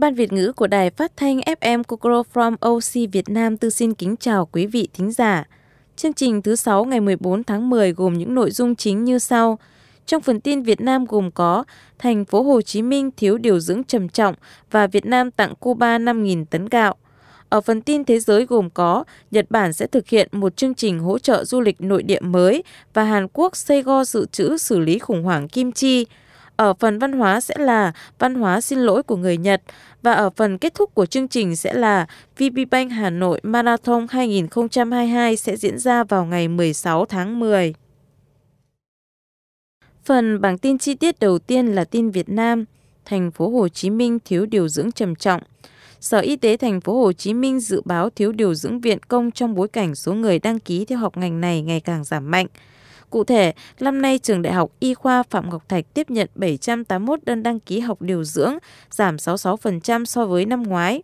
Ban Việt ngữ của Đài Phát thanh FM Kukro from OC Việt Nam tư xin kính chào quý vị thính giả. Chương trình thứ 6 ngày 14 tháng 10 gồm những nội dung chính như sau. Trong phần tin Việt Nam gồm có, thành phố Hồ Chí Minh thiếu điều dưỡng trầm trọng và Việt Nam tặng Cuba 5.000 tấn gạo. Ở phần tin thế giới gồm có, Nhật Bản sẽ thực hiện một chương trình hỗ trợ du lịch nội địa mới và Hàn Quốc xây go dự trữ xử lý khủng hoảng kim chi. Ở phần văn hóa sẽ là văn hóa xin lỗi của người Nhật và ở phần kết thúc của chương trình sẽ là VPBank Hà Nội Marathon 2022 sẽ diễn ra vào ngày 16 tháng 10. Phần bảng tin chi tiết đầu tiên là tin Việt Nam. Thành phố Hồ Chí Minh thiếu điều dưỡng trầm trọng. Sở Y tế thành phố Hồ Chí Minh dự báo thiếu điều dưỡng viện công trong bối cảnh số người đăng ký theo học ngành này ngày càng giảm mạnh. Cụ thể, năm nay trường Đại học Y khoa Phạm Ngọc Thạch tiếp nhận 781 đơn đăng ký học điều dưỡng, giảm 66% so với năm ngoái.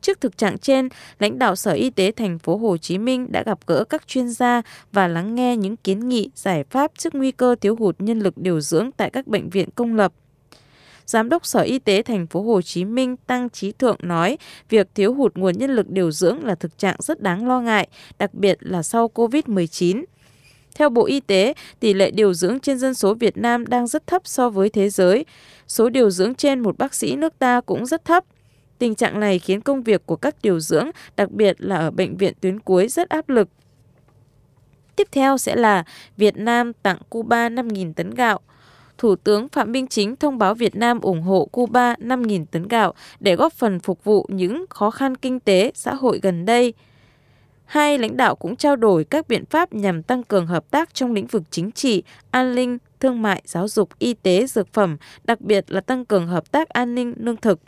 Trước thực trạng trên, lãnh đạo Sở Y tế thành phố Hồ Chí Minh đã gặp gỡ các chuyên gia và lắng nghe những kiến nghị, giải pháp trước nguy cơ thiếu hụt nhân lực điều dưỡng tại các bệnh viện công lập. Giám đốc Sở Y tế thành phố Hồ Chí Minh Tăng Trí Thượng nói, việc thiếu hụt nguồn nhân lực điều dưỡng là thực trạng rất đáng lo ngại, đặc biệt là sau Covid-19. Theo Bộ Y tế, tỷ lệ điều dưỡng trên dân số Việt Nam đang rất thấp so với thế giới. Số điều dưỡng trên một bác sĩ nước ta cũng rất thấp. Tình trạng này khiến công việc của các điều dưỡng, đặc biệt là ở bệnh viện tuyến cuối rất áp lực. Tiếp theo sẽ là Việt Nam tặng Cuba 5.000 tấn gạo. Thủ tướng Phạm Minh Chính thông báo Việt Nam ủng hộ Cuba 5.000 tấn gạo để góp phần phục vụ những khó khăn kinh tế, xã hội gần đây. Hai lãnh đạo cũng trao đổi các biện pháp nhằm tăng cường hợp tác trong lĩnh vực chính trị, an ninh, thương mại, giáo dục, y tế, dược phẩm, đặc biệt là tăng cường hợp tác an ninh, lương thực.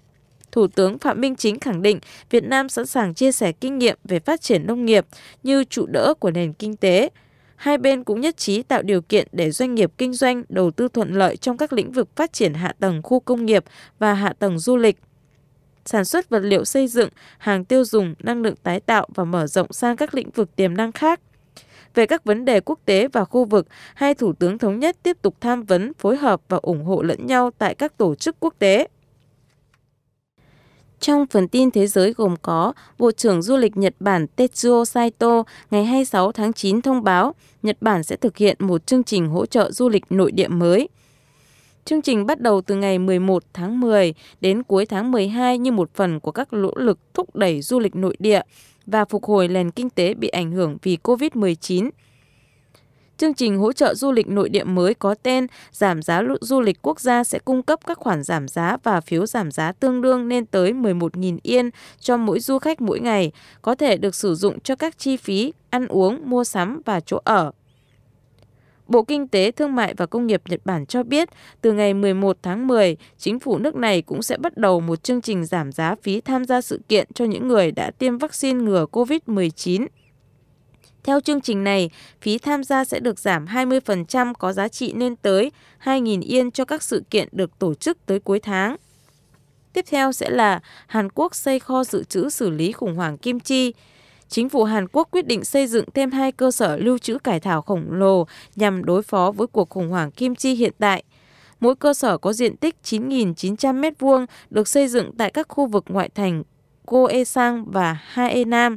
Thủ tướng Phạm Minh Chính khẳng định Việt Nam sẵn sàng chia sẻ kinh nghiệm về phát triển nông nghiệp như trụ đỡ của nền kinh tế. Hai bên cũng nhất trí tạo điều kiện để doanh nghiệp kinh doanh đầu tư thuận lợi trong các lĩnh vực phát triển hạ tầng khu công nghiệp và hạ tầng du lịch sản xuất vật liệu xây dựng, hàng tiêu dùng, năng lượng tái tạo và mở rộng sang các lĩnh vực tiềm năng khác. Về các vấn đề quốc tế và khu vực, hai thủ tướng thống nhất tiếp tục tham vấn, phối hợp và ủng hộ lẫn nhau tại các tổ chức quốc tế. Trong phần tin thế giới gồm có Bộ trưởng Du lịch Nhật Bản Tetsuo Saito ngày 26 tháng 9 thông báo Nhật Bản sẽ thực hiện một chương trình hỗ trợ du lịch nội địa mới. Chương trình bắt đầu từ ngày 11 tháng 10 đến cuối tháng 12 như một phần của các nỗ lực thúc đẩy du lịch nội địa và phục hồi nền kinh tế bị ảnh hưởng vì COVID-19. Chương trình hỗ trợ du lịch nội địa mới có tên Giảm giá du lịch quốc gia sẽ cung cấp các khoản giảm giá và phiếu giảm giá tương đương lên tới 11.000 yên cho mỗi du khách mỗi ngày, có thể được sử dụng cho các chi phí ăn uống, mua sắm và chỗ ở. Bộ Kinh tế, Thương mại và Công nghiệp Nhật Bản cho biết, từ ngày 11 tháng 10, chính phủ nước này cũng sẽ bắt đầu một chương trình giảm giá phí tham gia sự kiện cho những người đã tiêm vaccine ngừa COVID-19. Theo chương trình này, phí tham gia sẽ được giảm 20% có giá trị lên tới 2.000 yên cho các sự kiện được tổ chức tới cuối tháng. Tiếp theo sẽ là Hàn Quốc xây kho dự trữ xử lý khủng hoảng kim chi chính phủ Hàn Quốc quyết định xây dựng thêm hai cơ sở lưu trữ cải thảo khổng lồ nhằm đối phó với cuộc khủng hoảng kim chi hiện tại. Mỗi cơ sở có diện tích 9.900 m2 được xây dựng tại các khu vực ngoại thành Goesang và Hae Nam.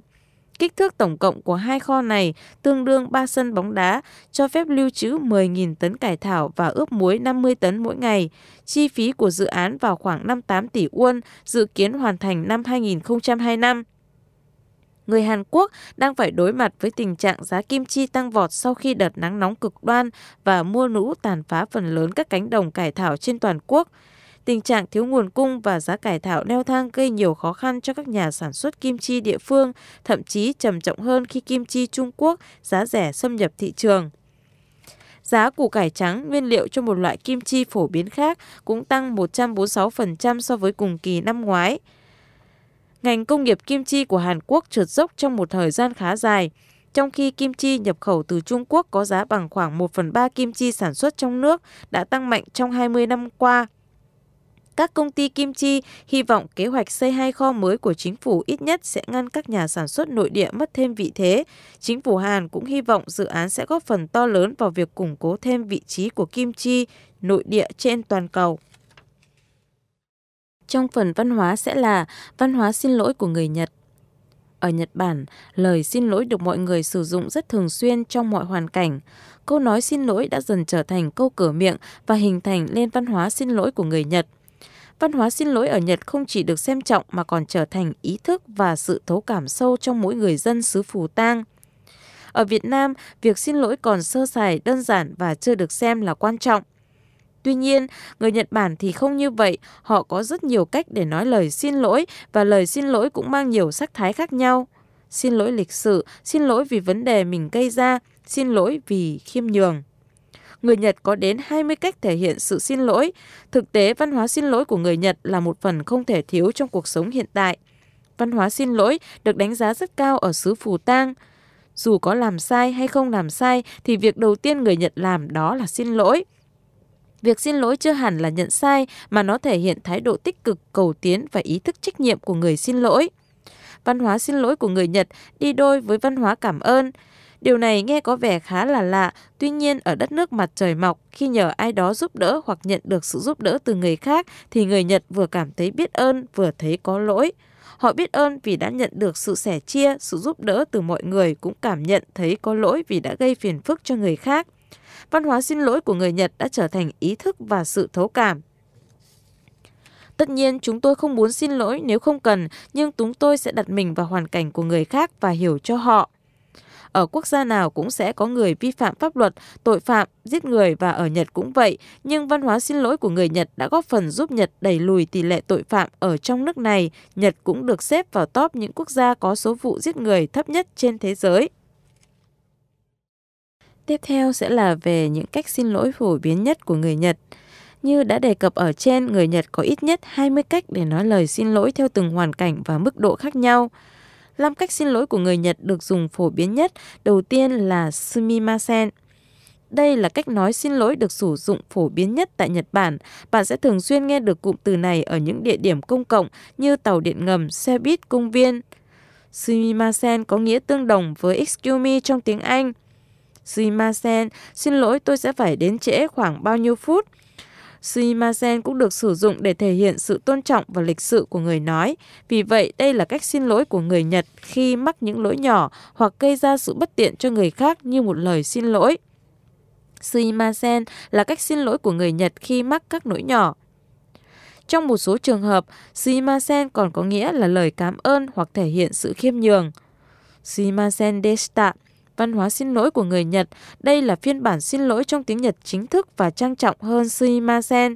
Kích thước tổng cộng của hai kho này tương đương 3 sân bóng đá, cho phép lưu trữ 10.000 tấn cải thảo và ướp muối 50 tấn mỗi ngày. Chi phí của dự án vào khoảng 58 tỷ won, dự kiến hoàn thành năm 2025 người Hàn Quốc đang phải đối mặt với tình trạng giá kim chi tăng vọt sau khi đợt nắng nóng cực đoan và mưa lũ tàn phá phần lớn các cánh đồng cải thảo trên toàn quốc. Tình trạng thiếu nguồn cung và giá cải thảo leo thang gây nhiều khó khăn cho các nhà sản xuất kim chi địa phương, thậm chí trầm trọng hơn khi kim chi Trung Quốc giá rẻ xâm nhập thị trường. Giá củ cải trắng, nguyên liệu cho một loại kim chi phổ biến khác, cũng tăng 146% so với cùng kỳ năm ngoái ngành công nghiệp kim chi của Hàn Quốc trượt dốc trong một thời gian khá dài, trong khi kim chi nhập khẩu từ Trung Quốc có giá bằng khoảng 1 phần 3 kim chi sản xuất trong nước đã tăng mạnh trong 20 năm qua. Các công ty kim chi hy vọng kế hoạch xây hai kho mới của chính phủ ít nhất sẽ ngăn các nhà sản xuất nội địa mất thêm vị thế. Chính phủ Hàn cũng hy vọng dự án sẽ góp phần to lớn vào việc củng cố thêm vị trí của kim chi nội địa trên toàn cầu. Trong phần văn hóa sẽ là văn hóa xin lỗi của người Nhật. Ở Nhật Bản, lời xin lỗi được mọi người sử dụng rất thường xuyên trong mọi hoàn cảnh. Câu nói xin lỗi đã dần trở thành câu cửa miệng và hình thành lên văn hóa xin lỗi của người Nhật. Văn hóa xin lỗi ở Nhật không chỉ được xem trọng mà còn trở thành ý thức và sự thấu cảm sâu trong mỗi người dân xứ Phù Tang. Ở Việt Nam, việc xin lỗi còn sơ sài, đơn giản và chưa được xem là quan trọng. Tuy nhiên, người Nhật Bản thì không như vậy, họ có rất nhiều cách để nói lời xin lỗi và lời xin lỗi cũng mang nhiều sắc thái khác nhau. Xin lỗi lịch sự, xin lỗi vì vấn đề mình gây ra, xin lỗi vì khiêm nhường. Người Nhật có đến 20 cách thể hiện sự xin lỗi. Thực tế, văn hóa xin lỗi của người Nhật là một phần không thể thiếu trong cuộc sống hiện tại. Văn hóa xin lỗi được đánh giá rất cao ở xứ Phù Tang. Dù có làm sai hay không làm sai thì việc đầu tiên người Nhật làm đó là xin lỗi. Việc xin lỗi chưa hẳn là nhận sai mà nó thể hiện thái độ tích cực, cầu tiến và ý thức trách nhiệm của người xin lỗi. Văn hóa xin lỗi của người Nhật đi đôi với văn hóa cảm ơn. Điều này nghe có vẻ khá là lạ, tuy nhiên ở đất nước mặt trời mọc, khi nhờ ai đó giúp đỡ hoặc nhận được sự giúp đỡ từ người khác thì người Nhật vừa cảm thấy biết ơn vừa thấy có lỗi. Họ biết ơn vì đã nhận được sự sẻ chia, sự giúp đỡ từ mọi người cũng cảm nhận thấy có lỗi vì đã gây phiền phức cho người khác văn hóa xin lỗi của người Nhật đã trở thành ý thức và sự thấu cảm. Tất nhiên chúng tôi không muốn xin lỗi nếu không cần, nhưng chúng tôi sẽ đặt mình vào hoàn cảnh của người khác và hiểu cho họ. Ở quốc gia nào cũng sẽ có người vi phạm pháp luật, tội phạm, giết người và ở Nhật cũng vậy, nhưng văn hóa xin lỗi của người Nhật đã góp phần giúp Nhật đẩy lùi tỷ lệ tội phạm ở trong nước này. Nhật cũng được xếp vào top những quốc gia có số vụ giết người thấp nhất trên thế giới. Tiếp theo sẽ là về những cách xin lỗi phổ biến nhất của người Nhật. Như đã đề cập ở trên, người Nhật có ít nhất 20 cách để nói lời xin lỗi theo từng hoàn cảnh và mức độ khác nhau. 5 cách xin lỗi của người Nhật được dùng phổ biến nhất. Đầu tiên là sumimasen. Đây là cách nói xin lỗi được sử dụng phổ biến nhất tại Nhật Bản. Bạn sẽ thường xuyên nghe được cụm từ này ở những địa điểm công cộng như tàu điện ngầm, xe buýt, công viên. Sumimasen có nghĩa tương đồng với excuse me trong tiếng Anh. Suimasen, xin lỗi tôi sẽ phải đến trễ khoảng bao nhiêu phút. Suimasen cũng được sử dụng để thể hiện sự tôn trọng và lịch sự của người nói. Vì vậy, đây là cách xin lỗi của người Nhật khi mắc những lỗi nhỏ hoặc gây ra sự bất tiện cho người khác như một lời xin lỗi. Suimasen là cách xin lỗi của người Nhật khi mắc các lỗi nhỏ. Trong một số trường hợp, Suimasen còn có nghĩa là lời cảm ơn hoặc thể hiện sự khiêm nhường. Suimasen deshita văn hóa xin lỗi của người Nhật. Đây là phiên bản xin lỗi trong tiếng Nhật chính thức và trang trọng hơn suimasen.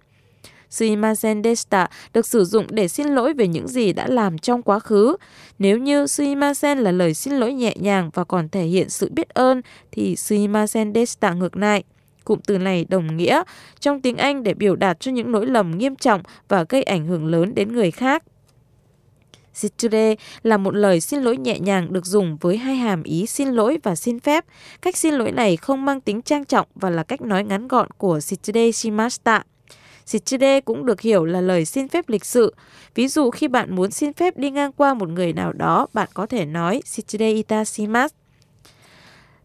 Suimasen deshita được sử dụng để xin lỗi về những gì đã làm trong quá khứ. Nếu như suimasen là lời xin lỗi nhẹ nhàng và còn thể hiện sự biết ơn, thì suimasen deshita ngược lại. Cụm từ này đồng nghĩa trong tiếng Anh để biểu đạt cho những lỗi lầm nghiêm trọng và gây ảnh hưởng lớn đến người khác. Siture là một lời xin lỗi nhẹ nhàng được dùng với hai hàm ý xin lỗi và xin phép. Cách xin lỗi này không mang tính trang trọng và là cách nói ngắn gọn của Siture Shimashita. Sichide cũng được hiểu là lời xin phép lịch sự. Ví dụ khi bạn muốn xin phép đi ngang qua một người nào đó, bạn có thể nói Sichide itashimasu.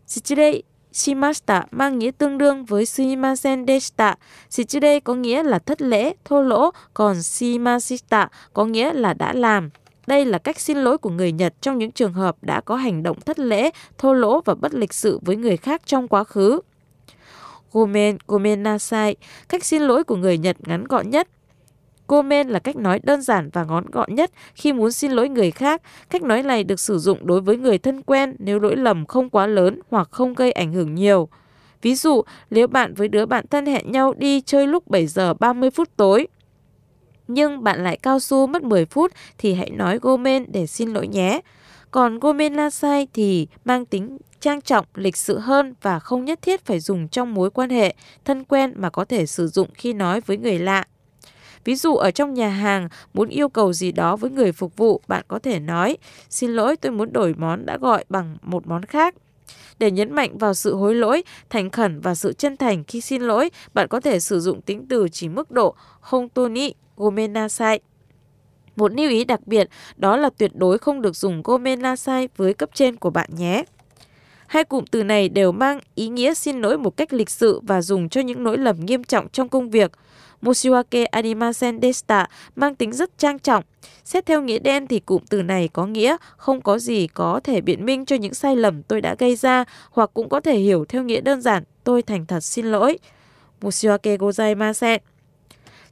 Sichide shimashita mang nghĩa tương đương với sumimasen deshita. Sichide có nghĩa là thất lễ, thô lỗ, còn shimashita có nghĩa là đã làm. Đây là cách xin lỗi của người Nhật trong những trường hợp đã có hành động thất lễ, thô lỗ và bất lịch sự với người khác trong quá khứ. Gomen, gomen nasai, cách xin lỗi của người Nhật ngắn gọn nhất. Gomen là cách nói đơn giản và ngắn gọn nhất khi muốn xin lỗi người khác. Cách nói này được sử dụng đối với người thân quen nếu lỗi lầm không quá lớn hoặc không gây ảnh hưởng nhiều. Ví dụ, nếu bạn với đứa bạn thân hẹn nhau đi chơi lúc 7 giờ 30 phút tối, nhưng bạn lại cao su mất 10 phút thì hãy nói Gomen để xin lỗi nhé. Còn Gomen Nasai thì mang tính trang trọng, lịch sự hơn và không nhất thiết phải dùng trong mối quan hệ thân quen mà có thể sử dụng khi nói với người lạ. Ví dụ ở trong nhà hàng muốn yêu cầu gì đó với người phục vụ, bạn có thể nói Xin lỗi tôi muốn đổi món đã gọi bằng một món khác. Để nhấn mạnh vào sự hối lỗi, thành khẩn và sự chân thành khi xin lỗi, bạn có thể sử dụng tính từ chỉ mức độ hontoni Gomenasai. Một lưu ý đặc biệt đó là tuyệt đối không được dùng Gomenasai với cấp trên của bạn nhé. Hai cụm từ này đều mang ý nghĩa xin lỗi một cách lịch sự và dùng cho những lỗi lầm nghiêm trọng trong công việc. Moshiwake Arimasen à Deshita mang tính rất trang trọng. Xét theo nghĩa đen thì cụm từ này có nghĩa không có gì có thể biện minh cho những sai lầm tôi đã gây ra, hoặc cũng có thể hiểu theo nghĩa đơn giản, tôi thành thật, xin lỗi. Moshiwake Gozaimasen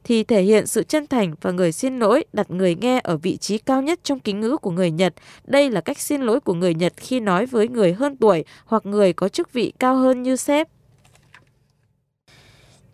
thì thể hiện sự chân thành và người xin lỗi đặt người nghe ở vị trí cao nhất trong kính ngữ của người Nhật. Đây là cách xin lỗi của người Nhật khi nói với người hơn tuổi hoặc người có chức vị cao hơn như sếp.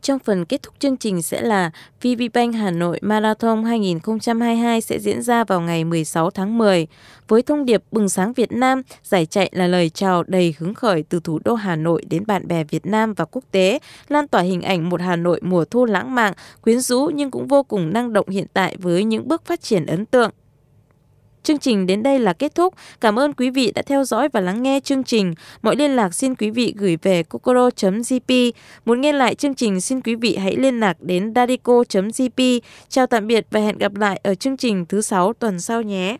Trong phần kết thúc chương trình sẽ là VPBank Hà Nội Marathon 2022 sẽ diễn ra vào ngày 16 tháng 10. Với thông điệp Bừng sáng Việt Nam, giải chạy là lời chào đầy hứng khởi từ thủ đô Hà Nội đến bạn bè Việt Nam và quốc tế, lan tỏa hình ảnh một Hà Nội mùa thu lãng mạn, quyến rũ nhưng cũng vô cùng năng động hiện tại với những bước phát triển ấn tượng. Chương trình đến đây là kết thúc. Cảm ơn quý vị đã theo dõi và lắng nghe chương trình. Mọi liên lạc xin quý vị gửi về kokoro. jp. Muốn nghe lại chương trình, xin quý vị hãy liên lạc đến dadico.jp. Chào tạm biệt và hẹn gặp lại ở chương trình thứ sáu tuần sau nhé.